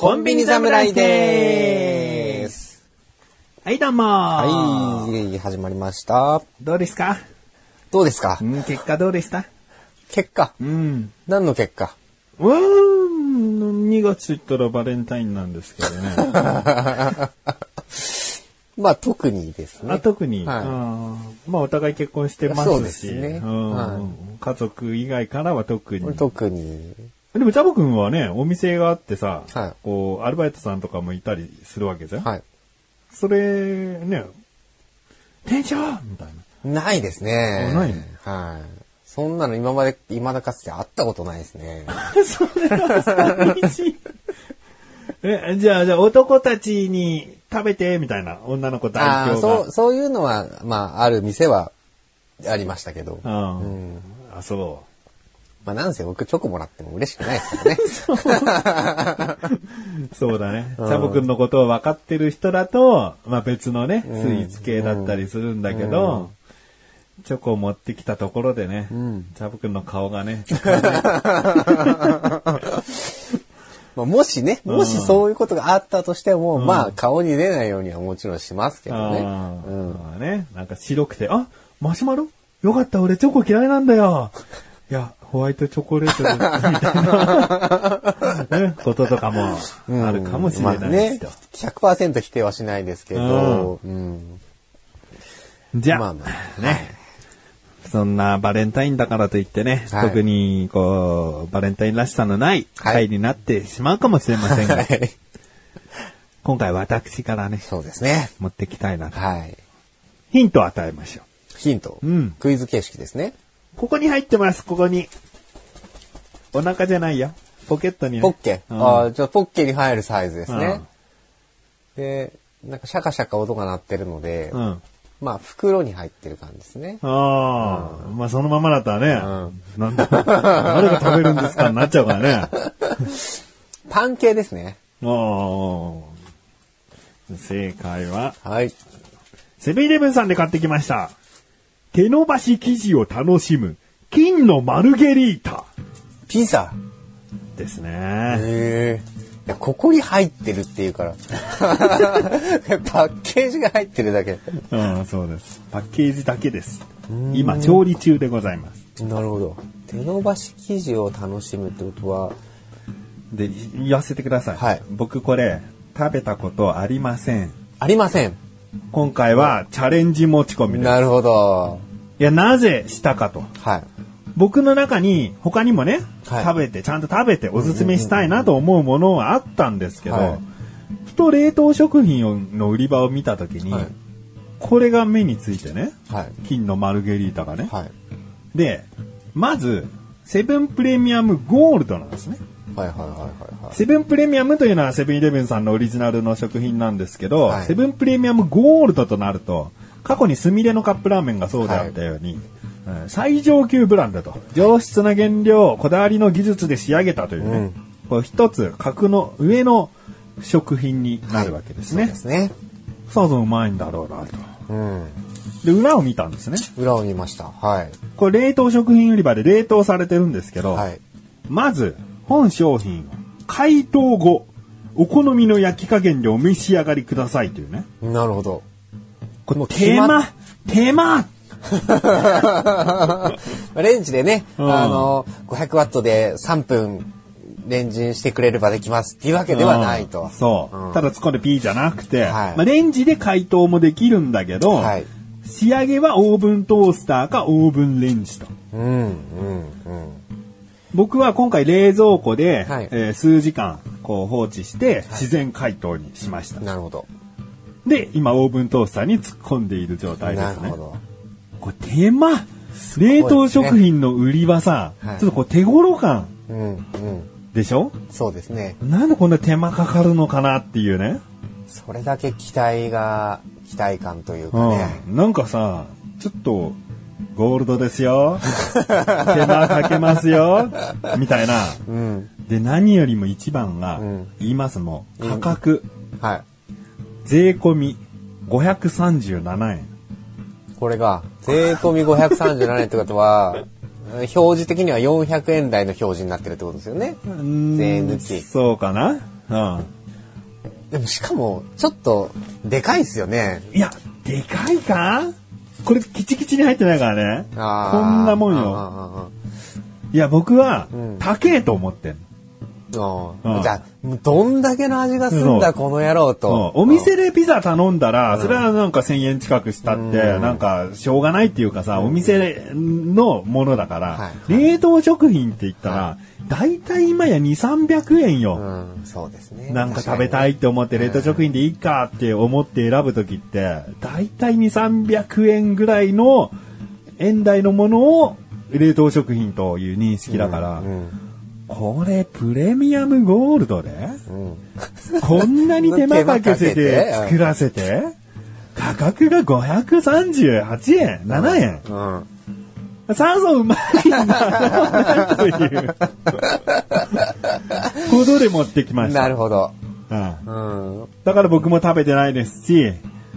コンビニ侍です。はいどうも。はい、始まりました。どうですか？どうですか？うん結果どうでした？結果。うん。何の結果？うーん2月言ったらバレンタインなんですけどね。まあ特にですね。あ特に、はい。うんまあお互い結婚してますし。そうですね。うん。はい。家族以外からは特に。特に。でも、チャボくんはね、お店があってさ、はいこう、アルバイトさんとかもいたりするわけじゃん、はい。それ、ね、店長みたいな。ないですね。あないの？はい。そんなの今まで、未だかつて会ったことないですね。それは寂しい。え、じゃあ、じゃあ男たちに食べて、みたいな女の子代表が。そう、そういうのは、まあ、ある店はありましたけど。うんうんあ、そまあ、なんせ僕チョコもらっても嬉しくないですからね。う。そうだね。チャボくんのことを分かってる人だと、まあ別のね、スイーツ系だったりするんだけど、チョコを持ってきたところでね、んチャボくんの顔がね、まあ、もしね、もしそういうことがあったとしても、うんまあ、顔に出ないようにはもちろんしますけどね。うん。まあね、なんか白くて、あ、マシュマロ？よかった、俺チョコ嫌いなんだよ。いや、ホワイトチョコレートみたいな、ね、こととかもあるかもしれないまあねですよ。、100%否定はしないですけど、うん。じゃあ、まあまあね、そんなバレンタインだからといってね、はい特にこう、バレンタインらしさのない回になってしまうかもしれませんが、はい。今回私からね、そうですね。持ってきたいなと。はい。ヒントを与えましょう。ヒント。うんクイズ形式ですね。ここに入ってます、ここに。お腹じゃないよ。ポケットにね。ポッケ。うんああ、じゃあポッケに入るサイズですうんね。で、なんかシャカシャカ音が鳴ってるので、うん。まあ袋に入ってる感じですね。ああ、まあそのままだったらね、うなんだ、誰が食べるんですかになっちゃうからね。あ パン系ですね。あ。正解は、はい。セブンイレブンさんで買ってきました。手伸ばし生地を楽しむ、金のマルゲリータピザ。ですね。へえ。いやここに入ってるっていうから。パッケージが入ってるだけ。うん、そうです。パッケージだけです。今、調理中でございます。なるほど。手伸ばし生地を楽しむってことは、で、言わせてください。はい僕これ、食べたことありません。ありません。今回はチャレンジ持ち込みです。なるほど。いや、なぜしたかと。はい。僕の中に他にもね、はい食べて、ちゃんと食べておすすめしたいなと思うものはあったんですけど、はいふと冷凍食品の売り場を見たときに、はいこれが目についてね、はい。金のマルゲリータがね。はい。で、まず、セブンプレミアムゴールドなんですね。はいはいはいはいはい。セブンプレミアムというのはセブンイレブンさんのオリジナルの食品なんですけど、はいセブンプレミアムゴールドとなると、過去にスミレのカップラーメンがそうであったように、うん最上級ブランドと、上質な原料、こだわりの技術で仕上げたというね、うんこう一つ格の上の食品になるわけですね。そうですね。さぞうまいんだろうなと。うん。で、裏を見たんですね。裏を見ました。はい。これ冷凍食品売り場で冷凍されてるんですけど、はい。まず、本商品を解凍後、お好みの焼き加減でお召し上がりくださいというね。なるほど。これもう手間手間 レンジでね、うんあの、500ワットで3分レンジしてくれればできますっていうわけではないとうん。そう。うんただ突っ込んでピーじゃなくて、はいまあ、レンジで解凍もできるんだけど、はい。仕上げはオーブントースターかオーブンレンジと。うん、うん、うん。僕は今回冷蔵庫で、はいえー数時間こう放置して自然解凍にしました。なるほど。で、今オーブントースターに突っ込んでいる状態ですねなるほ。ど。これ手間ごいです冷ね凍食品の売りはさ、はいちょっとこう手頃感うん、うん。でしょ？そうですね。なんでこんな手間かかるのかなっていうね。それだけ期待が、期待感というかね。うん。なんかさ、ちょっと、ゴールドですよ。手間かけますよ。みたいな。うん。で、何よりも一番が、うん言いますもん。価格、はい。税込み537円。これが、税込み537円ってことは、表示的には400円台の表示になってるってことですよね。税抜きそうかなうん。でもしかも、ちょっと、でかいですよね。いや、でかいか？これ、キチキチに入ってないからね。こんなもんよ。あいや、僕はうん、高えと思ってんうんじゃどんだけの味がすんだ、この野郎の。と。お店でピザ頼んだら、それはなんか1000円近くしたって、なんか、しょうがないっていうかさ、お店のものだかはら、い冷凍食品って言ったら、だいたい今や2、300円よ。うん、そうですね。なんか食べたいって思って冷凍食品でいいかって思って選ぶときって、だいたい2、300円ぐらいの円台のものを冷凍食品という認識だから、うん。これプレミアムゴールドでうん。こんなに手間かけてて？作らせて価格が538円 ?7 円うん。さぞうまいんだなという ことで持ってきました。なるほど。うんうん。だから僕も食べてないですし、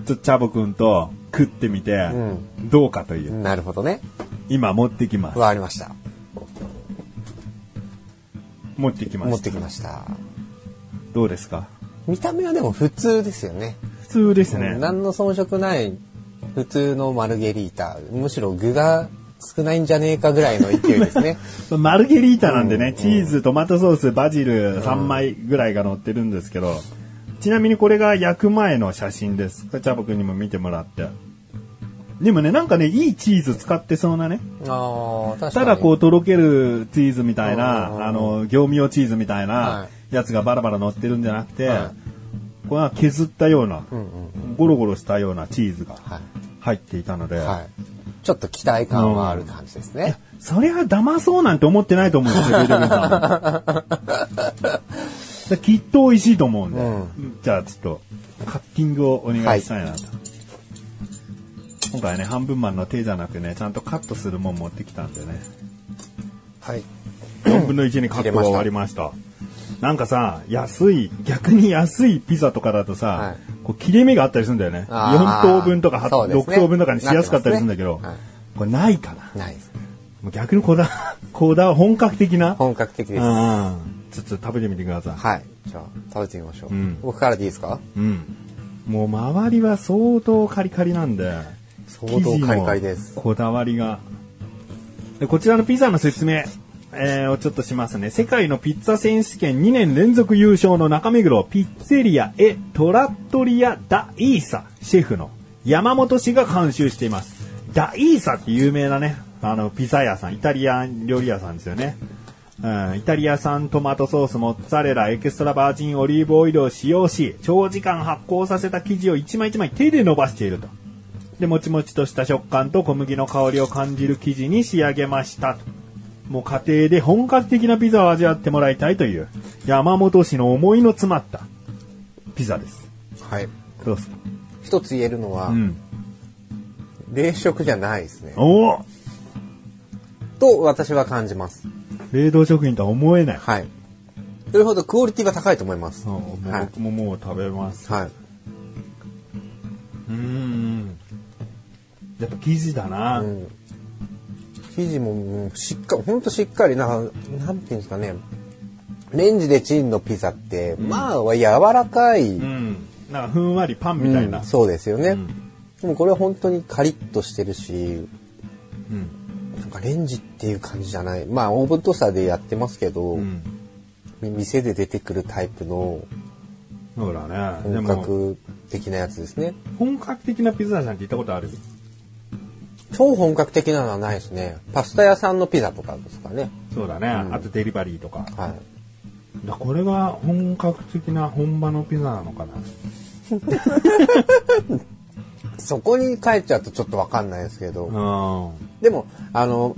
ちょっとチャボくんと食ってみて、うどうかという、なるほどね。今持ってきます。わかりました。持ってきました。持ってきました。どうですか？見た目はでも普通ですよね。普通ですね。何の遜色ない普通のマルゲリータ。むしろ具が少ないんじゃねえかぐらいの勢いですね。マルゲリータなんでね、チーズ、トマトソース、バジル3枚ぐらいが乗ってるんですけど、ちなみにこれが焼く前の写真です。これチャボくんにも見てもらって。でもね、なんかね、いいチーズ使ってそうなね。ああ、確かに。ただこう、とろけるチーズみたいうんな、あの、業務用チーズみたいはなやつがバラバラ乗ってるんじゃなくては、これは削ったような、うんうん。ゴロゴロしたようなチーズがはい。入っていたので、はい。ちょっと期待感はある感じですね。そりゃ騙そうなんて思ってないと思うんですよ、きっと美味しいと思うんで、うじゃあちょっと、カッティングをお願いしたいなと。今回はね、半分マンの手じゃなくね、ちゃんとカットするもん持ってきたんでね。はい。4分の1にカットが終わりました。なんかさ、安い、逆に安いピザとかだとさ、はいこう切れ目があったりするんだよね。あー4等分とか6ね等分とかにしやすかったりするんだけど、ねこれないから。ないです。もう逆にこだ、こだ、本格的な？本格的です。うんちょっと食べてみてください。はい。じゃあ、食べてみましょう。うん僕からでいいですか？うん。もう周りは相当カリカリなんで、相当カリカリですこだわりが。でこちらのピザの説明、えーをちょっとしますね。世界のピッツァ選手権2年連続優勝の中目黒ピッツェリアエトラットリアダイーサシェフの山本氏が監修しています。ダイーサって有名なね、あの、ピザ屋さん、イタリアン料理屋さんですよね。うん、イタリア産トマトソース、モッツァレラ、エクストラバージンオリーブオイルを使用し、長時間発酵させた生地を一枚一枚手で伸ばしていると。で、もちもちとした食感と小麦の香りを感じる生地に仕上げましたと。もう家庭で本格的なピザを味わってもらいたいという、山本氏の思いの詰まったピザです。はい。どうですか一つ言えるのは、うん。冷食じゃないですね。おおと私は感じます。冷凍食品とは思えない。はい。それほどクオリティは高いと思います。僕ももう食べます。はい。うーん。やっぱ生地だな。うん生地もうんしっかり、ほんとしっかりな、なんていうんですかね。レンジでチンのピザって、まあ、柔らかい、うん。なんかふんわりパンみたいな。うんそうですよね。うんでもこれは本当にカリッとしてるし、うん。なんかレンジっていう感じじゃない。まあオーブントースターでやってますけど、うん。店で出てくるタイプのそうだね。で本も、格的なやつですね。本格的なピザ屋さんって行ったことある？超本格的なのはないですね。パスタ屋さんのピザとかですかね。そうだね。あとデリバリーとか。はい。だこれが本格的な本場のピザなのかな。そこに帰っちゃうとちょっとわかんないですけど、うん。でも、あの、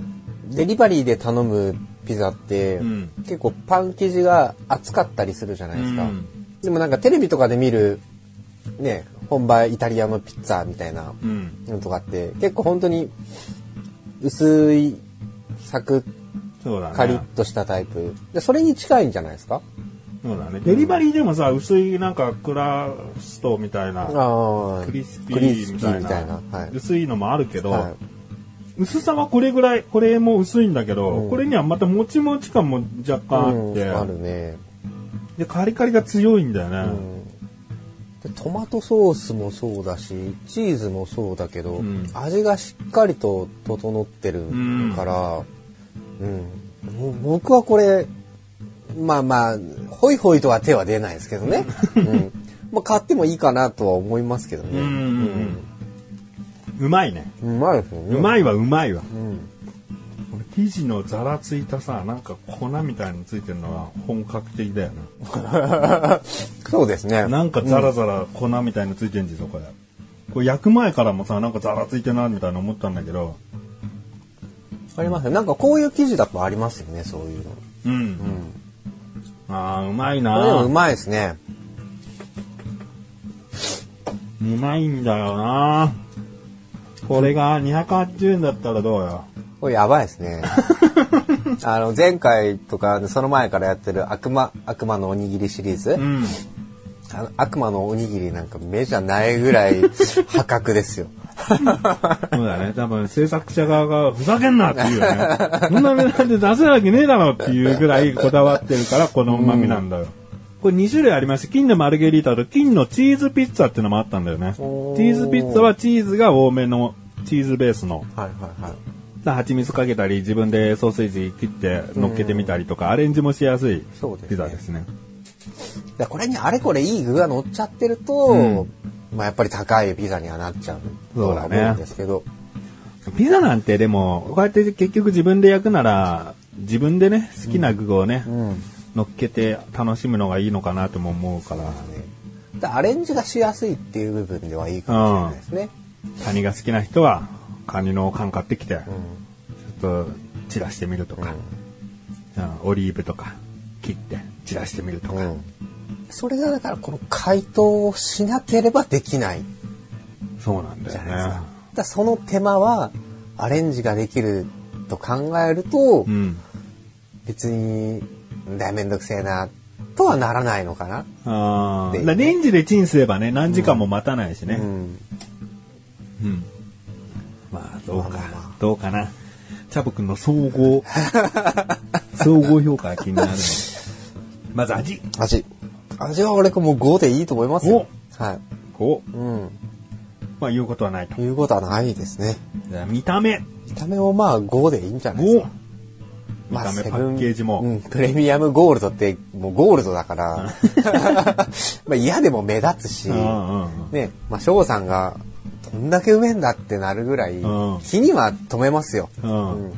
デリバリーで頼むピザって、うん結構パン生地が厚かったりするじゃないですか。うんでもなんかテレビとかで見るね、本場イタリアのピッツァみたいなうん。のとかって、結構本当に薄い、サクそうだね。カリッとしたタイプ。で、それに近いんじゃないですか？そうだね。デリバリーでもさ、薄いなんかクラストみたいな、ああ。クリスピーみたいな、いな。はい。薄いのもあるけど、はい薄さはこれぐらい、これも薄いんだけど、うんこれにはまたもちもち感も若干あって、うんあるね。で、カリカリが強いんだよね。うんでトマトソースもそうだしチーズもそうだけど、うん。味がしっかりと整ってるから、うん。もう僕はこれまあまあホイホイとは手は出ないですけどね、うん。まあ、買ってもいいかなとは思いますけどね、うまいね。うまいですよね。うまいわ、うまいわ。うん生地のザラついたさ、なんか粉みたいについてるのは本格的だよな。そうですねなんかザラザラ粉みたいについてんですよ、これ。これ焼く前からもさ、なんかザラついてるな、みたいな思ったんだけど、ありますねなんかこういう生地だとありますよねそういうのうん。うんああ、うまいこれでもうなまいですねうまいんだよなこれが280円だったらどうよ。これやばいですね。あの、前回とか、その前からやってる悪魔、悪魔のおにぎりシリーズ、うん。あの悪魔のおにぎりなんか目じゃないぐらい破格ですよ。そうだね。多分制作者側がふざけんなっていうよね。こんな値段で出せるわけねえだろっていうぐらいこだわってるからこの旨味なんだよ。これ2種類ありまして、金のマルゲリータと金のチーズピッツァっていうのもあったんだよね。チーズピッツァはチーズが多めのチーズベースの。はいはいはい。だ蜂蜜かけたり、自分でソーセージ切って乗っけてみたりとか、アレンジもしやすいピザですね。でこれにあれこれいい具が乗っちゃってると、うん。まあやっぱり高いピザにはなっちゃうとは思うんですけど、ピザなんてでも、こうやって結局自分で焼くなら、自分でね、好きな具をね、うん。乗っけて楽しむのがいいのかなとも思うから、でアレンジがしやすいっていう部分ではいいかもしれないですね。カニが好きな人は、カニの缶買ってきて、うんちょっと散らしてみるとか、うんオリーブとか切って散らしてみるとか。うんそれがだからこの解凍をしなければできないそうなんだよじゃないですか。だね。からその手間はアレンジができると考えると、うん。別に、だめんどくせえな、とはならないのかな。ああ。でだからレンジでチンすればね、何時間も待たないしね。うん。うん。まあ、どうか、どうかな。チャボくんの総合、総合評価が気になるね。まず味。味。味は俺もう5でいいと思いますよ。はい。こう。うん。まあ、言うことはないと。いうことはないですね。じゃあ見た目。見た目もまあ5でいいんじゃないです5か。。見た目、セブンパッケージも。うん、プレミアムゴールドってもうゴールドだから、まあ嫌でも目立つし、うんうんうんね、まあ翔さんがどんだけうめえんだってなるぐらい、うん気には留めますよ。うん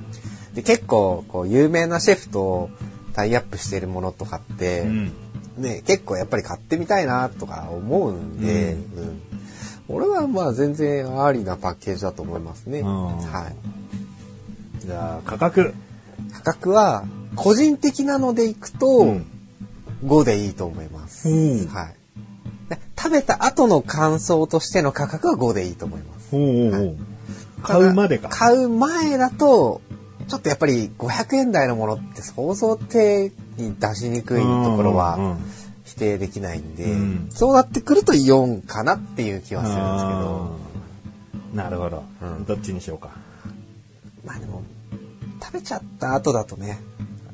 で結構こう有名なシェフとタイアップしてるものとかって、うんね、結構やっぱり買ってみたいなとか思うんで、うん俺はまあ全然ありなパッケージだと思いますね。うんはい。じゃあ、価格。価格は個人的なのでいくとうん5でいいと思います。うんはい。で食べた後の感想としての価格は5でいいと思います。おうおうおう買うまでか。買う前だと、ちょっとやっぱり500円台のものって想像手に出しにくいところは否定できないんで、うんそうなってくると4かなっていう気はするんですけど、なるほど、うんどっちにしようか。まあでも、食べちゃった後だとね、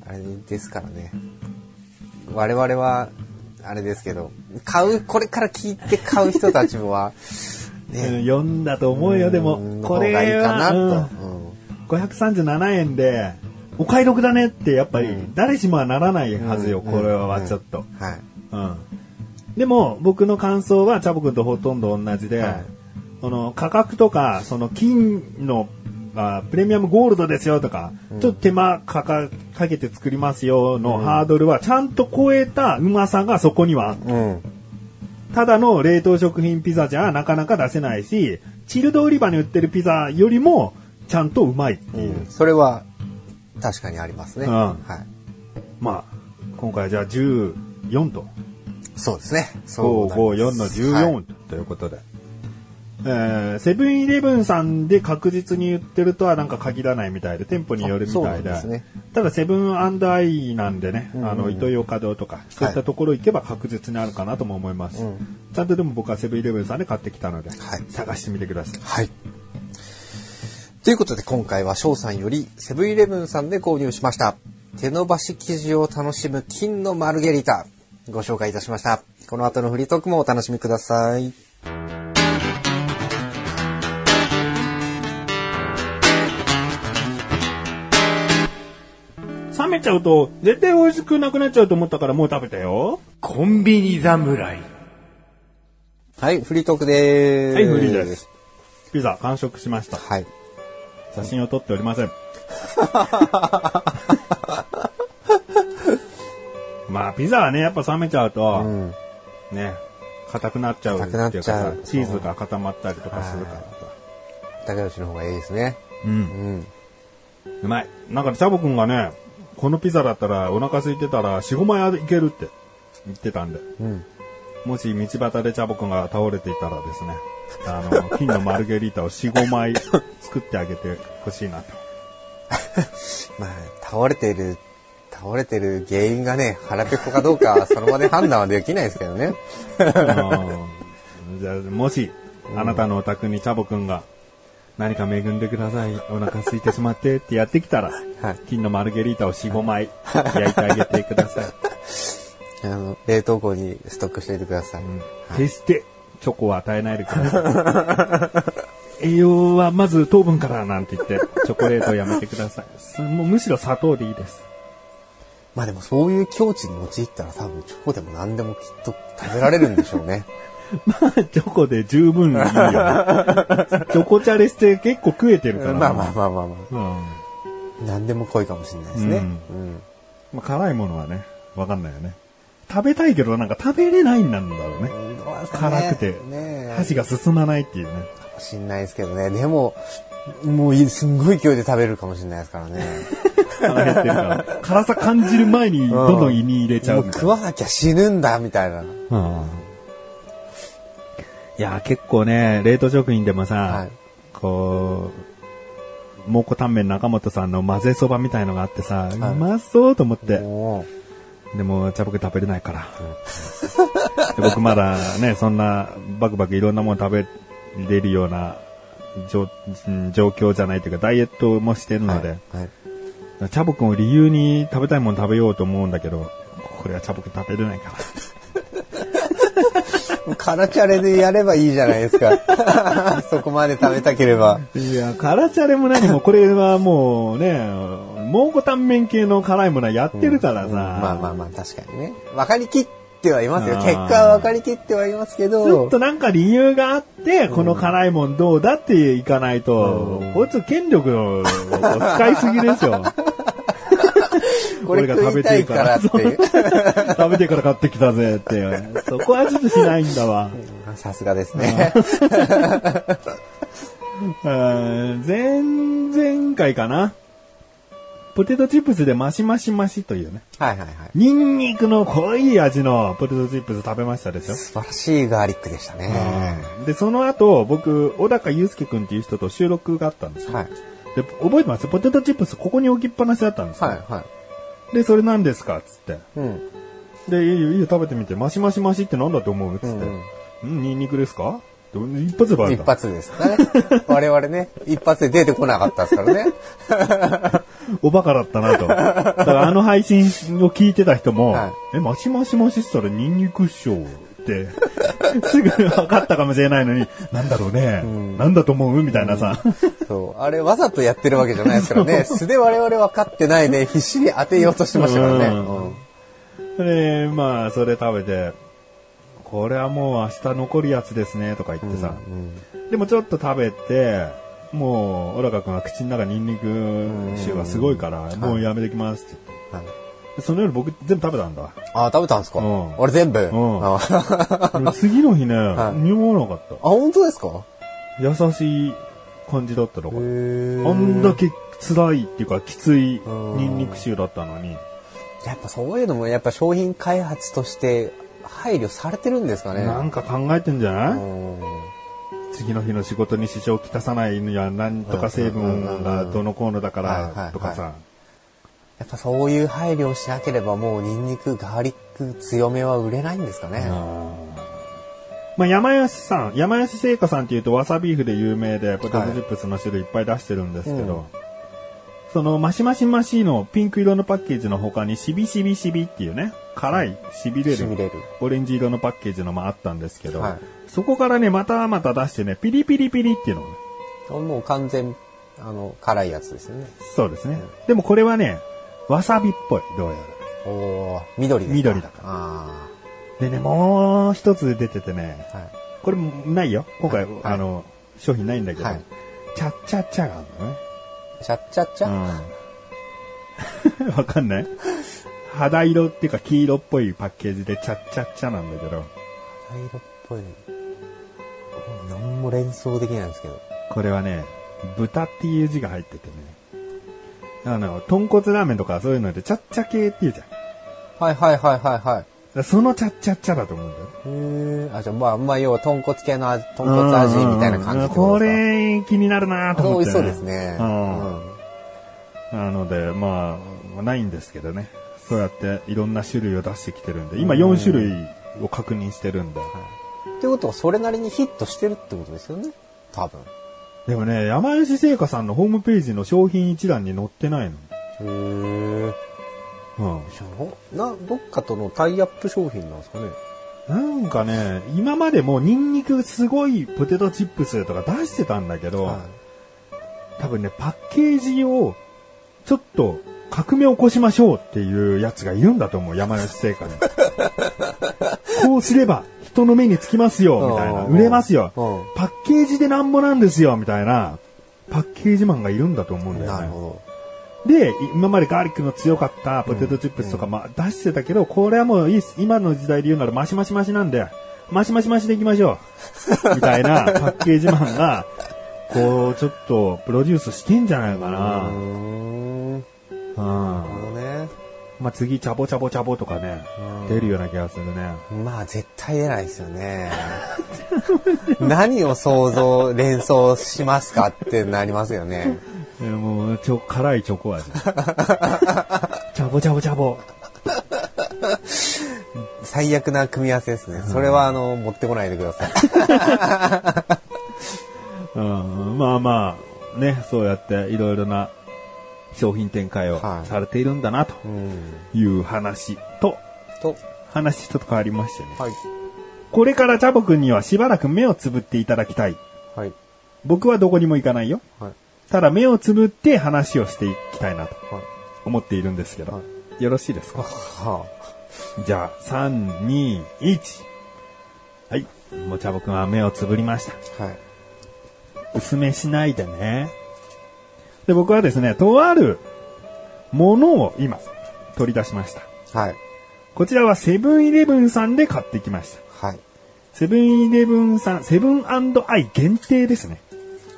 あれですからね。我々は、あれですけど、買う、これから聞いて買う人たちは、うんね、読んだと思うよ、でもうん。これがいいかなと。は、うん、537円で、お買い得だねって、やっぱりうん誰しもはならないはずよ、うんこれはちょっと。うんはい。うん。でも、僕の感想は、チャボくんとほとんど同じで、はいこの価格とか、その金の、あプレミアムゴールドですよとか、ちょっと手間かかかけて作りますよのハードルはちゃんと超えたうまさがそこにはあるうん。ただの冷凍食品ピザじゃなかなか出せないし、チルド売り場に売ってるピザよりもちゃんとうまいっていう。それは、確かにありますね。うんはい。まあ、今回じゃあ14と。そうですね。5、5、4の14はいとということで。えーセブンイレブンさんで確実に言ってるとはなんか限らないみたいで、店舗によるみたいんですねただセブンアイなんでね、んあの、イトーヨーカドーとか、そういったところ行けば確実にあるかなとも思います。うんちゃんとでも僕はセブンイレブンさんで買ってきたので、はい探してみてください。はい。ということで今回は翔さんよりセブンイレブンさんで購入しました。手伸ばし生地を楽しむ金のマルゲリータ。ご紹介いたしました。この後のフリートークもお楽しみください。めちゃうと、絶対美味しくなくなっちゃうと思ったからもう食べたよ。コンビニ侍。はい、フリートークでーす。はい、フリーです。ピザ完食しました。はい。写真を撮っておりません。まあ、ピザはね、やっぱ冷めちゃうと、うん。ね、硬くなっちゃうっていうか硬くなっちゃさう、チーズが固まったりとかするからさ。竹内の方がいいですね。う。うんん。うまい。なんか、チャボくんがね、このピザだったらお腹空いてたら4、5枚いけるって言ってたんで、うん。もし道端でチャボくんが倒れていたらですね、あの、金のマルゲリータを4、5枚作ってあげてほしいなと。まあ、倒れている、倒れてる原因がね、腹ペコかどうか、その場で判断はできないですけどね。うんじゃあ、もし、あなたのお宅にチャボくんが、何か恵んでください、お腹空いてしまってってやってきたら、はい金のマルゲリータを4、5枚焼いてあげてください。あの、冷凍庫にストックしておいてください。決してチョコを与えないでください。栄養はまず糖分からなんて言って、チョコレートをやめてください。すもうむしろ砂糖でいいです。まあでもそういう境地に陥ったら多分チョコでも何でもきっと食べられるんでしょうね。まあ、チョコで十分いいよ。チョコチャレして結構食えてるから。まあまあまあまあまうん。あ。何でも濃いかもしれないですね。ううんん。まあ、辛いものはね、わかんないよね。食べたいけどなんか食べれないんなんだろうね。どう辛くて、ねえ箸が進まないっていうね。かもしんないですけどね。でも、もういすんごい勢いで食べれるかもしれないですからね。腹減ってるから。辛さ感じる前にどんどん胃に入れちゃもううみたいな。食わなきゃ死ぬんだ、みたいな。うんいや、結構ね、冷凍食品でもさ、はいこう、蒙古タンメン中本さんの混ぜそばみたいのがあってさ、はいうまそうと思って。もでも、茶僕食べれないから。で僕まだね、そんなバクバクいろんなもの食べれるような状況じゃないというか、ダイエットもしてるう、ので、はい。チャボくんを理由に食べたいもの食べようと思うんだけど、これはチャボくん食べれないから。カラチャレでやればいいじゃないですか。そこまで食べたければ。いや、辛チャレも何も、これはもうね、蒙古タンメン系の辛いものはやってるからさ。まあまあまあ、確かにね。分かりきってはいますよ。結果は分かりきってはいますけずどっ。となんか理由があって、この辛いもんどうだっていかないと、うんこいつ権力を使いすぎですよ。これ食いたいから。食べてから買ってきたぜって。そこはちょっとしないんだわ。さすがですね。うん 前々回かな。ポテトチップスでマシマシマシというね。はいはいはい。ニンニクの濃い味のポテトチップス食べましたでしょ素晴らしいガーリックでしたね。で、その後、僕、小高祐介くんっていう人と収録があったんですよ。はい。で、覚えてます？ポテトチップスここに置きっぱなしだったんですよ。はいはい。で、それ何ですか？つって。うん。で、いいよ、いいよ、食べてみて。マシマシマシってなんだと思う？つって。うんうん、ニンニクですか？で一発でバレ一た。発ですね。我々ね、一発で出てこなかったですからね。おバカだったなと。だからあの配信を聞いてた人も、はいえ、マシマシマシしたらニンニクっしょ すぐ分かったかもしれないのに、なんだろうね、なんだと思うみたいなさ。そう。あれわざとやってるわけじゃないですからね。素で我々分かってないね、必死に当てようとしてましたからね。うんで、まあ、それ食べて、これはもう明日残るやつですね、とか言ってさ。でもちょっと食べて、もう、小高君は口の中ニンニク臭がすごいから、もうやめてきますって言って。はいでその夜僕全部食べたんだ。あ、食べたんですか？うん俺全部？んあ、で次の日ね、はい匂わなかった。本当ですか？優しい感じだったのかな。へあーんだけ辛いっていうかきついうんニンニク臭だったのに。やっぱそういうのもやっぱ商品開発として配慮されてるんですかね。なんか考えてんじゃない、うん次の日の仕事に支障をきたさないには何とか成分がどのこうのだからとかさ。やっぱそういう配慮をしなければもうニンニク、ガーリック強めは売れないんですかね。まあ、山吉さん、山吉製菓さんっていうとわさビーフで有名で、ポテトチップスの種類いっぱい出してるんですけど、うんそのマシマシマシのピンク色のパッケージの他にシビシビシビっていうね、辛い、しびれる、しびれる。オレンジ色のパッケージのもあったんですけど、はいそこからね、またまた出してね、ピリピリピリっていうのもう完全、あの、辛いやつですよね。そうですね。でもこれはね、わさびっぽい、どうやら。おー緑ですか緑だからあでね、もう一つ出ててね、あ。はい。これもないよ。今回、はいあの、商品ないんだけど、はいチャッチャッチャがあるのね。チャッチャッチャ、うん。わかんない？肌色っていうか黄色っぽいパッケージでチャッチャッチャなんだけど、灰色っぽい。何も連想できないんですけど。これはね、豚っていう字が入っててね。あの、豚骨ラーメンとかそういうのでチャッチャ系っていうじゃん。はいはいはいはいはい。らそのチャッチャッチャだと思うんだよ。へえ。あ、じゃあまあ、まあ、要は豚骨系の味、豚骨味みたいな感じこれ気になるなと思って、美味しそうですね。うんなので、まあ、ないんですけどね。そうやっていろんな種類を出してきてるんで、今4種類を確認してるんで。ってことは、それなりにヒットしてるってことですよね？多分。でもね、山吉製菓さんのホームページの商品一覧に載ってないの。へえ。うん。な、どっかとのタイアップ商品なんですかね。なんかね、今までもニンニクすごいポテトチップスとか出してたんだけど、は多分ね、パッケージをちょっと革命を起こしましょうっていうやつがいるんだと思う、山吉製菓に。こうすれば人の目につきますよ、みたいな。うん売れますよ。うんパッケージでなんぼなんですよ、みたいな。パッケージマンがいるんだと思うんだよね。なるほで、今までガーリックの強かったポテトチップスとかまあ出してたけど、これはもういいっす。今の時代で言うならマシマシマシなんで、マシマシマシでいきましょう。みたいなパッケージマンが、こう、ちょっとプロデュースしてんじゃないかな。うん。まあ次、チャボチャボチャボとかね、出るような気がするね。まあ、絶対出ないですよね。何を想像、連想しますかってなりますよね。えもう、ちょ、辛いチョコ味。チャボチャボチャボ。最悪な組み合わせですね。それは、あの、持ってこないでください。うん、まあまあ、ね、そうやっていろいろな商品展開をはいされているんだなとうん。いう話と、と、話ちょっと変わりましてね。はい。これからチャボくんにはしばらく目をつぶっていただきたい。はい。僕はどこにも行かないよ。はい。ただ目をつぶって話をしていきたいなとはい。思っているんですけど。はよろしいですか？はじゃあ、3、2、1。はい。もうチャボくんは目をつぶりました。あ。はい。薄めしないでね。で、僕はですね、とあるものを今、取り出しました。はい。こちらはセブンイレブンさんで買ってきました。はい。セブンイレブンさん、セブンアイ限定ですね。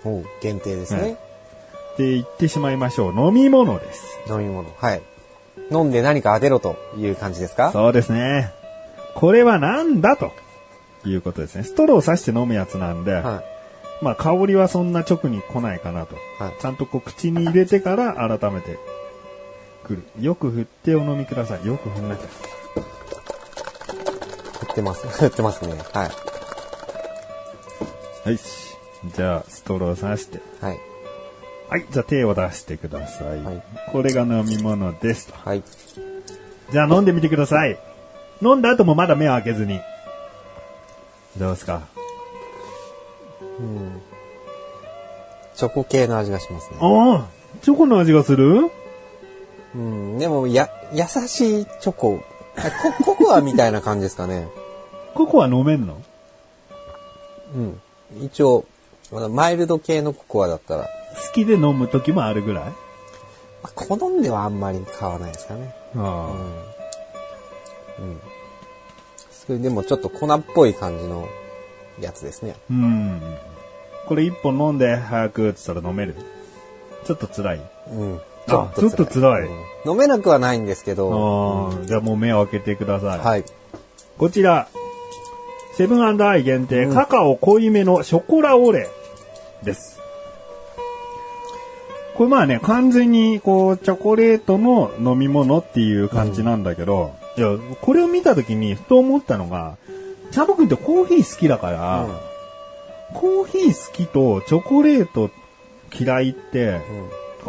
おう限定ですはいね。って言ってしまいましょう。飲み物です。飲み物。はい。飲んで何か当てろという感じですか？そうですね。これはなんだということですね。ストローを刺して飲むやつなんで、はまあ香りはそんな直に来ないかなと。はいちゃんとこう口に入れてから改めてくる。よく振ってお飲みください。よく振んなきゃ。い。振ってます。振ってますね。はい。はいし。じゃあ、ストローを刺して。はい。はい。じゃあ手を出してください。はいこれが飲み物ですと。はい。じゃあ飲んでみてください。飲んだ後もまだ目を開けずに。どうですか？チョコ系の味がしますね。ああ、チョコの味がする？うん。でも、や、優しいチョコ。あコココアみたいな感じですかね。ココア飲めんの？うん。一応、まだマイルド系のココアだったら、ま好きで飲む時もあるぐらい？あ、好んではあんまり買わないですかね。あそれでもちょっと粉っぽい感じのやつですね。うん。これ一本飲んで早くって言ったら飲めるちょっと辛い。うん。あちょっと辛いうん飲めなくはないんですけど、ああ、じゃあもう目を開けてください。はい。こちら、セブンアイ限定、カカオ濃いめのショコラオレです。これまあね、完全にこう、チョコレートの飲み物っていう感じなんだけど、いや、これを見た時にふと思ったのが、チャボくんってコーヒー好きだから、コーヒー好きとチョコレート嫌いって、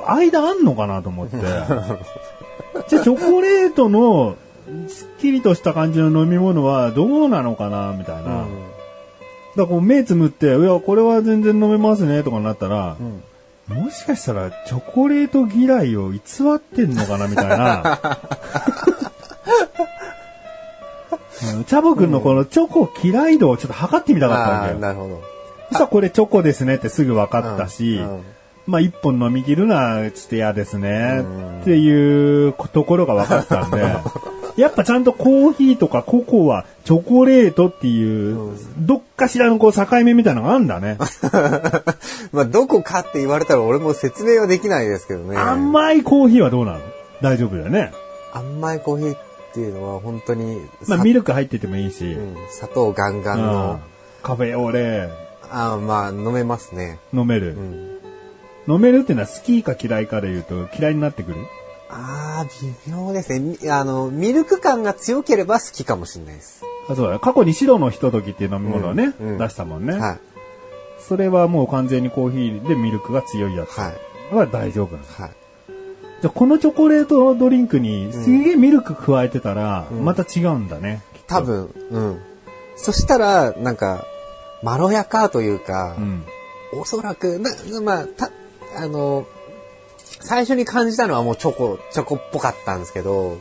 間あんのかなと思って。じゃあチョコレートのすっきりとした感じの飲み物はどうなのかなみたいな。だからこう目つむって、いや、これは全然飲めますねとかなったら、もしかしたらチョコレート嫌いを偽ってんのかなみたいな。うんチャボくんのこのチョコ嫌い度をちょっと測ってみたかったわああ、けよ。なるほど。そしたらこれチョコですねってすぐ分かったし、うんうんまあ一本飲み切るのはちょっと嫌ですねっていうところが分かったんで、やっぱちゃんとコーヒーとかココア、チョコレートっていう、どっかしらのこう境目みたいなのがあるんだね。まあ、どこかって言われたら俺も説明はできないですけどね。甘いコーヒーはどうなの？大丈夫だよね。甘いコーヒーっていうのは本当に、まあさミルク入っててもいいし、うん砂糖ガンガンうんの、カフェオレああまあ飲めますね。飲める、うん、飲めるっていうのは好きか嫌いかで言うと嫌いになってくる？ああ、微妙ですね。みあの、ミルク感が強ければ好きかもしれないです。あそうだよ過去に白のひとときっていう飲み物をね、うんうん出したもんね。はい。それはもう完全にコーヒーでミルクが強いやつはい。は大丈夫なの。はい。じゃあこのチョコレートドリンクにすげえミルク加えてたら、うんまた違うんだね。きっと多。分、うん。そしたら、なんか、まろやかというかう、ん。おそらく、な、まあ、た、あの、最初に感じたのはもうチョコ、チョコっぽかったんですけど、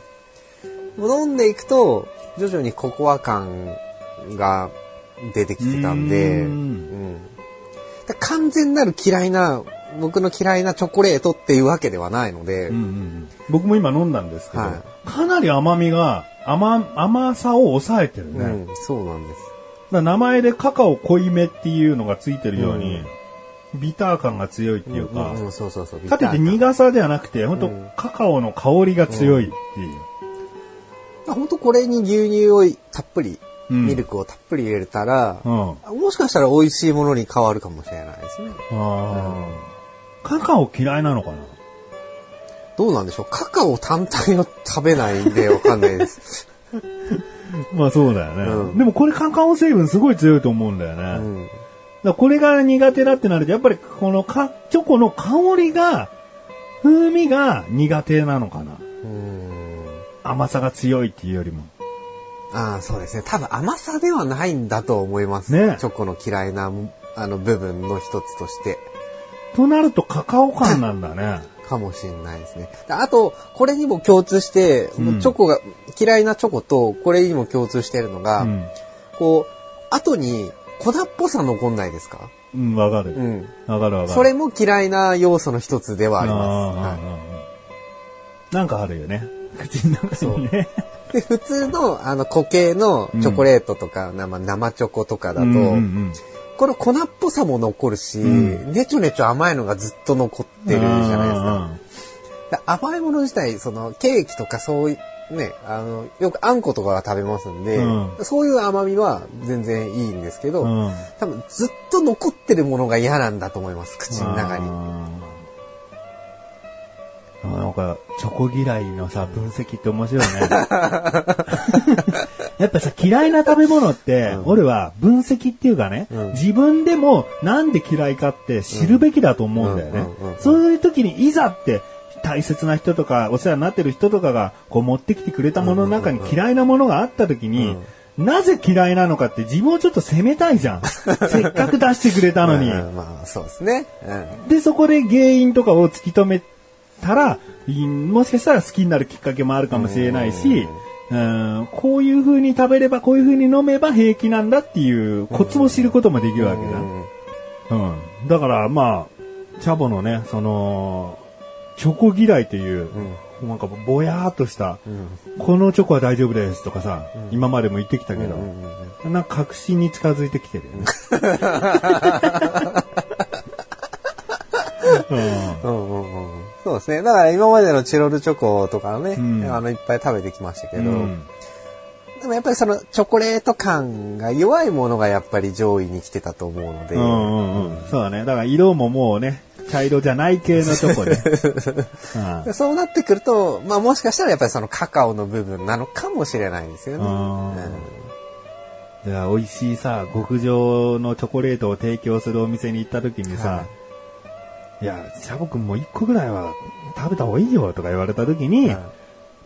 飲んでいくと、徐々にココア感が出てきてたんで、うーんうんで完全なる嫌いな、僕の嫌いなチョコレートっていうわけではないので、うんうんうん僕も今飲んだんですけど、はかなり甘みが、甘、甘さを抑えてるね。うん、そうなんです。ら名前でカカオ濃いめっていうのがついてるように、ビター感が強いっていうか、うんうんそうそうそう。かといって苦さではなくて、本当うんカカオの香りが強いっていう。感本当これに牛乳をたっぷり、うんミルクをたっぷり入れたら、うん。もしかしたら美味しいものに変わるかもしれないですね。カカオ嫌いなのかな？どうなんでしょう？カカオ単体を食べないんでわかんないです。まあそうだよね。うんでもこれカカオ成分すごい強いと思うんだよね。うん。らこれが苦手だってなると、やっぱりこのかチョコの香りが、風味が苦手なのかな。うん甘さが強いっていうよりも。ああ、そうですね。多分甘さではないんだと思います。ねチョコの嫌いなあの部分の一つとして。となるとカカオ感なんだね。かもしれないですね。であと、これにも共通して、うんチョコが、嫌いなチョコとこれにも共通しているのが、うん。こう、後に粉っぽさ残んないですか？うん、わかる。うん。わかるわかる。それも嫌いな要素の一つではあります。はいなんかあるよね。口の中にね。で、普通の、あの、固形のチョコレートとか、生生チョコとかだと、うんうんうんこの粉っぽさも残るし、うんねちょねちょ甘いのがずっと残ってるじゃないですか。で甘いもの自体、その、ケーキとかそういう、ね、あの、よくあんことかが食べますんで、うんそういう甘みは全然いいんですけど、うんうん多分ずっと残ってるものが嫌なんだと思います、口の中に。なんか、チョコ嫌いのさ、分析って面白いね。やっぱさ、嫌いな食べ物って、うん俺は分析っていうかね、うん自分でもなんで嫌いかって知るべきだと思うんだよね。そういう時にいざって、大切な人とか、お世話になってる人とかが、こう持ってきてくれたものの中に嫌いなものがあった時に、なぜ嫌いなのかって自分をちょっと責めたいじゃん。せっかく出してくれたのに。うんまあ、そうですね。うんで、そこで原因とかを突き止めたら、いもしかしたら好きになるきっかけもあるかもしれないし、うんこういう風に食べれば、こういう風に飲めば平気なんだっていうコツを知ることもできるわけだ。うん。だから、まあ、チャボのね、その、チョコ嫌いという、なんかぼやーっとした、このチョコは大丈夫ですとかさ、今までも言ってきたけど、なんか確信に近づいてきてるよね。うん。うんうんうんそうですね。だから今までのチロルチョコとかね、うんあのいっぱい食べてきましたけど、うんでもやっぱりそのチョコレート感が弱いものがやっぱり上位に来てたと思うので、うんうんうん。そうだね。だから色ももうね、茶色じゃない系のチョコね。うんそうなってくると、まあもしかしたらやっぱりそのカカオの部分なのかもしれないですよね。うんうんじゃあ、美味しいさ、極上のチョコレートを提供するお店に行った時にさ、、はいや、シャボくんも一個ぐらいは食べた方がいいよとか言われた時に、はい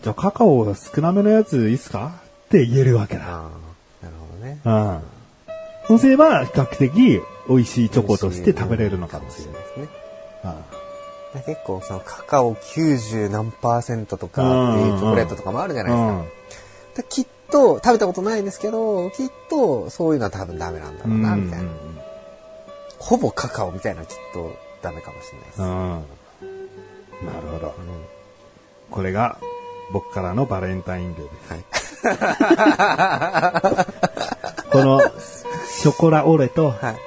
じゃあカカオ少なめのやついいっすか？って言えるわけだ。なるほどね。うん。そうすれば、比較的美味しいチョコとして食べれるのかもしれない。ですね。うん結構そのカカオ90何パーセントとかっていうチョコレートとかもあるじゃないですか。できっと、食べたことないんですけど、きっとそういうのは多分ダメなんだろうな、みたいな。ほぼカカオみたいなきっとダメかもしれないです。うん。うん。なるほど。これが僕からのバレンタインデーです。はい。このショコラオレとはい。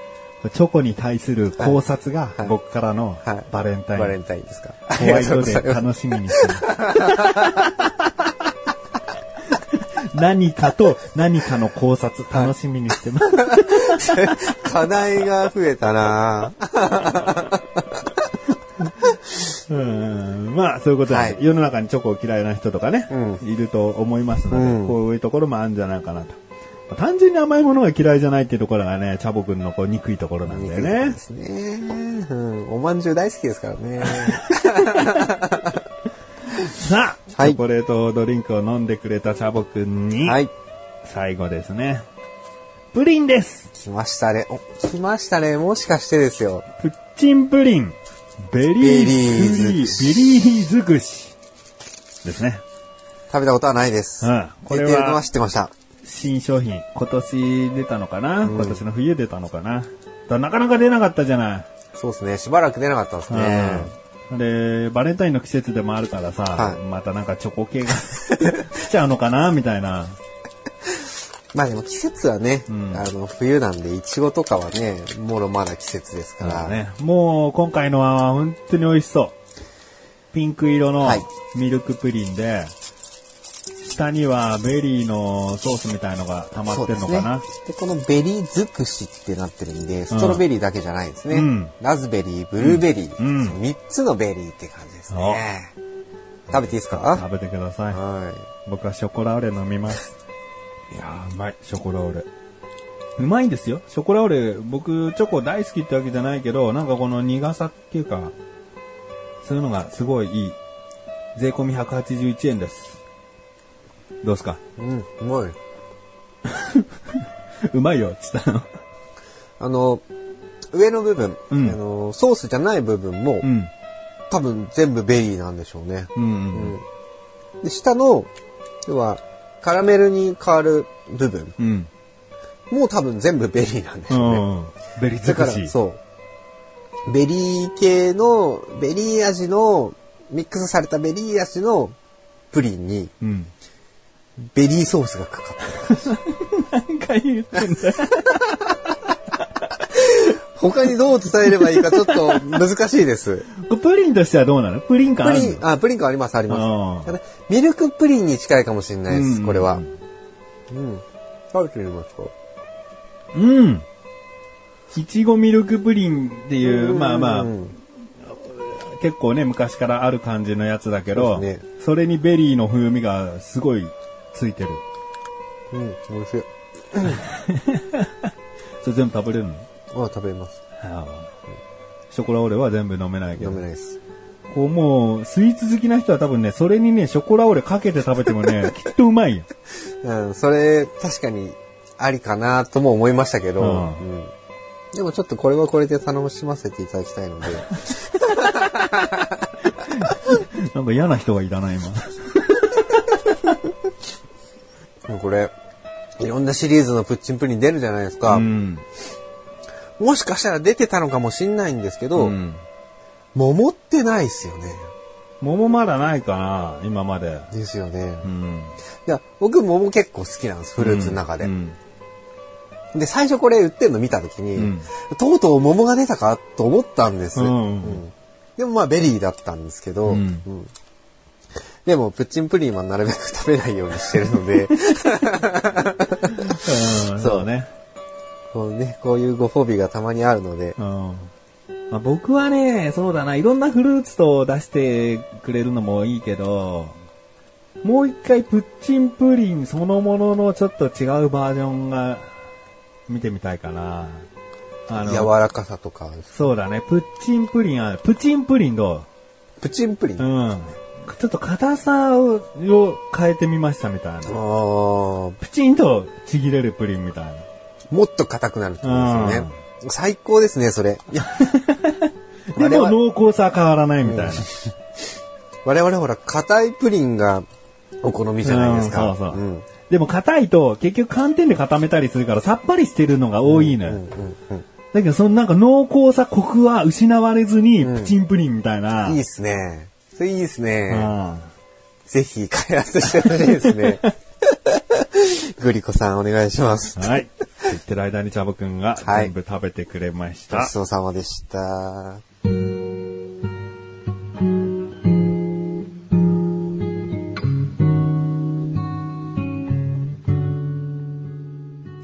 チョコに対する考察がはい僕からのはい。バレンタイン。バレンタインですか？ホワイトデー楽しみにしてます。何かと何かの考察楽しみにしてます。課題が増えたなうんまあ、そういうことで、はい世の中にチョコを嫌いな人とかね、ういると思いますので、うんこういうところもあるんじゃないかなと。単純に甘いものが嫌いじゃないっていうところがね、チャボくんのこう憎いところなんだよねで。すね。うん。おまんじゅう大好きですからね。さあ、はいチョコレートドリンクを飲んでくれたチャボくんに、はい。最後ですね。プリンです来ましたね。お、来ましたね。もしかしてですよ。プッチンプリンベリーベリー尽くしベリー尽くしですね。食べたことはないです。うんこれはは知ってました。新商品、今年出たのかな、今年の冬出たのかなだなかなか出なかったじゃない。そうですね。しばらく出なかったですね。うんで、バレンタインの季節でもあるからさ、はいまたなんかチョコ系が 来ちゃうのかなみたいな。まあでも季節はね、んあの、冬なんで、いちごとかはね、もろまだ季節ですから。ね、もう今回のは本当に美味しそう。ピンク色のはいミルクプリンで、下にはベリーのソースみたいのが溜まってるのかな？ですね。で、このベリー尽くしってなってるんで、ストロベリーだけじゃないですね。うんラズベリー、ブルーベリー、うん3つのベリーって感じですね。食べていいですか？食べてください。は僕はショコラオレ飲みます。いやー、うまい、ショコラオレ。うまいんですよ。ショコラオレ、僕、チョコ大好きってわけじゃないけど、なんかこの苦さっていうか、そういうのがすごいいい。税込み181円です。どうすか？い。うん、うまい。うまいよ、つったの。あの、上の部分、うんあの、ソースじゃない部分も、うん。多分全部ベリーなんでしょうね。うんうんで、下の、要は、カラメルに変わる部分うん。も多分全部ベリーなんでしょうね。ん。ベリーだから、尽くし。そう。ベリー系の、ベリー味の、ミックスされたベリー味のプリンに、うん。ベリーソースがかかってる。何回言ってんだよ。他にどう伝えればいいかちょっと難しいです。プリンとしてはどうなの？プリン感あるの？プリン、あ、プリン感あります、あります。ただミルクプリンに近いかもしれないです、うんこれは。うん。食べてみますか？うん。いちごミルクプリンっていう、まあまあう、ん結構ね、昔からある感じのやつだけど、そうですそれにベリーの風味がすごいついてる。うん、美味しい。それ全部食べれるの？あ、食べます。ああショコラオレは全部飲めないけど飲。めないです。こうもう、スイーツ好きな人は多分ね、それにね、ショコラオレかけて食べてもね、きっとうまいよ。うん、それ、確かに、ありかなとも思いましたけど、うんうんでもちょっとこれはこれで頼ませていただきたいので、なんか嫌な人がいたな、今。これ、いろんなシリーズのプッチンプリン出るじゃないですか。うん。もしかしたら出てたのかもしんないんですけど、うん。桃ってないっすよね。桃まだないかな、今まで。ですよね。うん。いや、僕桃結構好きなんです、フルーツの中で。うん。で、最初これ売ってんの見たときに、うんとうとう桃が出たかと思ったんです。うんうんでもまあベリーだったんですけど、うんうんでも、プッチンプリンはなるべく食べないようにしてるので、うん、そうね。こうね、こういうご褒美がたまにあるのでう、ん。まあ、僕はね、そうだな、いろんなフルーツと出してくれるのもいいけど、もう一回プッチンプリンそのもののちょっと違うバージョンが見てみたいかな。あ柔らかさとか、そうだね、プッチンプリンある。プチンプリンどプチンプリン？うん。ちょっと硬さをを変えてみましたみたいな。ープチンとちぎれるプリンみたいな。もっと硬くなるってことですよね。最高ですね、それ。いや でも濃厚さは変わらないみたいな。我々ほら、硬いプリンがお好みじゃないですか。うんそうそううんでも硬いと結局寒天で固めたりするからさっぱりしてるのが多いのよ。うんうんうんだけどそのなんか濃厚さ、コクは失われずにプチンプリンみたいな。いいっすね。それいいですうね。んぜひ開発してほしいですね。グリコさんお願いします。はい。言ってる間にチャボくんがはい全部食べてくれました。ごちそうさまでした。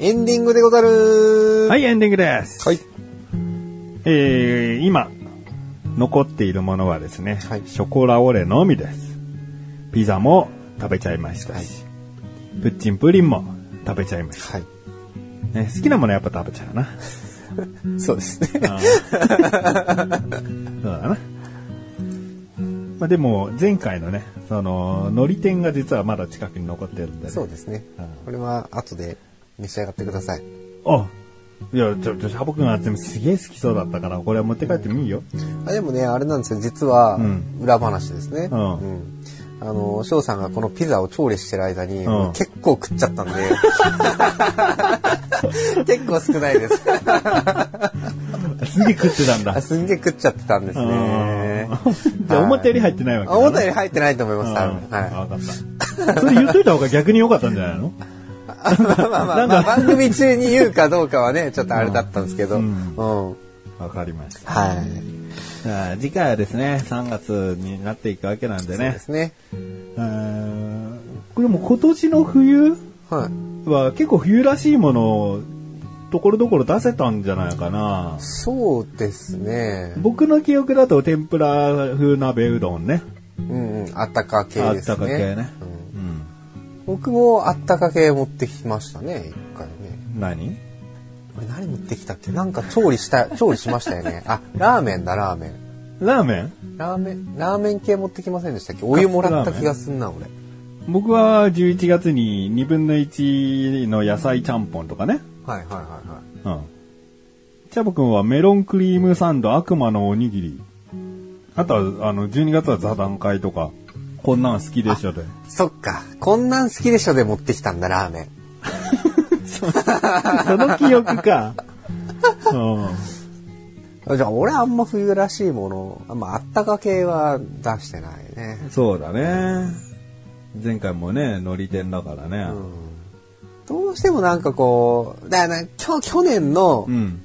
エンディングでござるはい、エンディングです。はい。えー、今、残っているものはですね、はいショコラオレのみです。ピザも食べちゃいましたし、はいプッチンプリンも食べちゃいました。はい。ね、好きなものやっぱ食べちゃうな。そうですね。そうだな。まあでも、前回のね、その、海苔店が実はまだ近くに残ってるんでね。そうですねうん。これは後で召し上がってください。あ、いや、ちょ、ちょ、シャボくんは全部すげえ好きそうだったから、これは持って帰ってもいいよ。あでもね、あれなんですよ。実はうん、裏話ですね。うんうんあの、翔さんがこのピザを調理してる間に、うん結構食っちゃったんで、結構少ないです。すげえ食ってたんだあ。すんげえ食っちゃってたんですね。じゃあ、思ったより入ってないわけ思ったより入ってないと思います、はい。わかった。それ言っといた方が逆に良かったんじゃないの？まあまあまあ、まあ、番組中に言うかどうかはね、ちょっとあれだったんですけど。ううんん。わかりました。はい。次回はですね、3月になっていくわけなんでねそうで。すね。これも今年の冬は結構冬らしいものをところどころ出せたんじゃないかな。そうですね。僕の記憶だと天ぷら風鍋うどんね。うんうん。あったか系あっですね。たか系ね。うんうん。僕もあったか系持ってきましたね、一回ね。何？これ何持ってきたっけ？なんか調理した、調理しましたよね。あ、ラーメンだ、ラーメン。ラーメン？ラーメン、ラーメン系持ってきませんでしたっけ？お湯もらった気がすんな、俺。僕は11月に2分の1の野菜ちゃんぽんとかね。はいはいはいはい。うん。チャボくんはメロンクリームサンド悪魔のおにぎり。あとは、あの、12月は座談会とか、こんなん好きでしょで。そっか。こんなん好きでしょで持ってきたんだ、ラーメン。その記憶か。うじゃあ、俺あんま冬らしいもの、あんまあったか系は出してないね。ん。そうだね。前回もね、のり店だからね。どうしてもなんかこう、だからな去去年の、うん。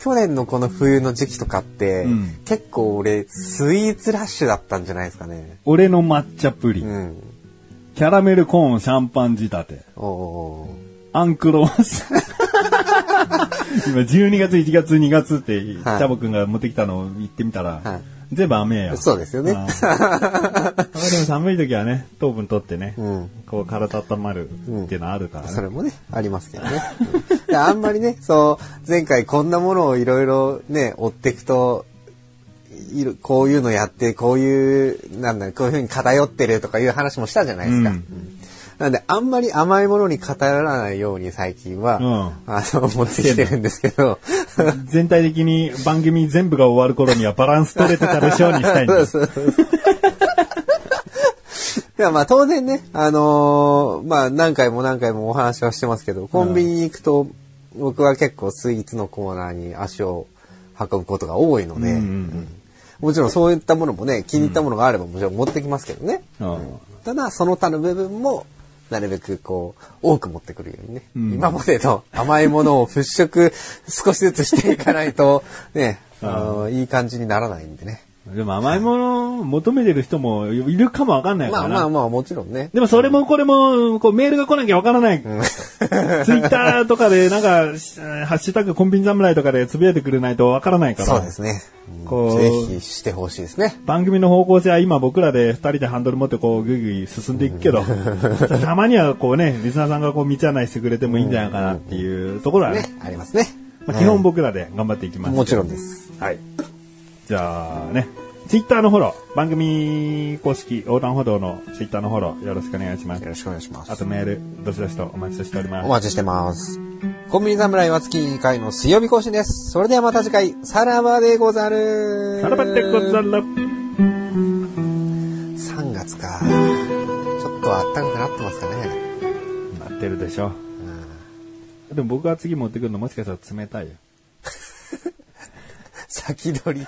去年のこの冬の時期とかって、うん結構俺、スイーツラッシュだったんじゃないですかね。俺の抹茶プリン。うん。キャラメルコーンシャンパン仕立て。アンクロワッサン。今12月、1月、2月って、チはいャボくんが持ってきたのを言ってみたら、はい全部雨や。そうですよねあーでも寒い時はね、糖分取ってね、うんこう体温まるっていうのあるからね。それもね、ありますけどね。うんであんまりね、そう、前回こんなものをいろいろね、追っていくと、いるこういうのやって、こういう、なんだ、こういうふうに偏ってるとかいう話もしたじゃないですか。うんうんなんで、あんまり甘いものに偏らないように最近は、うん。あの、持ってきてるんですけど、全体的に番組全部が終わる頃にはバランス取れてたでしょうにしたいんだ。そうそうそう。いや、まあ当然ね、あのーまあ何回も何回もお話はしてますけど、コンビニに行くと、僕は結構スイーツのコーナーに足を運ぶことが多いので、うんうんうん。もちろんそういったものもね、気に入ったものがあればもちろん持ってきますけどね。うん。ただ、その他の部分も、なるべくこう、多く持ってくるようにね、うん。今までの甘いものを払拭少しずつしていかないと、ね、あのいい感じにならないんでね。でも甘いものを求めてる人もいるかもわかんないからな。まあまあまあ、もちろんね。でもそれもこれも、こうメールが来なきゃわからない。ツイッターとかでなんか、しハッシュタグコンビニ侍とかでつぶやいてくれないとわからないから。そうですね。こうぜひしてほしいですね。番組の方向性は今僕らで二人でハンドル持ってこうぐいぐい進んでいくけど、たまにはこうね、リスナーさんがこう道案内してくれてもいいんじゃないかなっていうところはね、ね、ありますね。まあ、基本僕らで頑張っていきます。もちろんです。はい。じゃあね、ツイッターのフォロー、番組公式横断歩道のツイッターのフォローよろしくお願いしますよ。ろしくお願いしますあ。とメール、どしどしとお待ちしておりますお。待ちしてます。コンビニ侍は月2回の水曜日更新です。それではまた次回、さらばでござる。さらばってござる。3月か。ちょっと暖かくなってますかね。なってるでしょ。でも僕が次持ってくるのもしかしたら冷たいよ。先取り。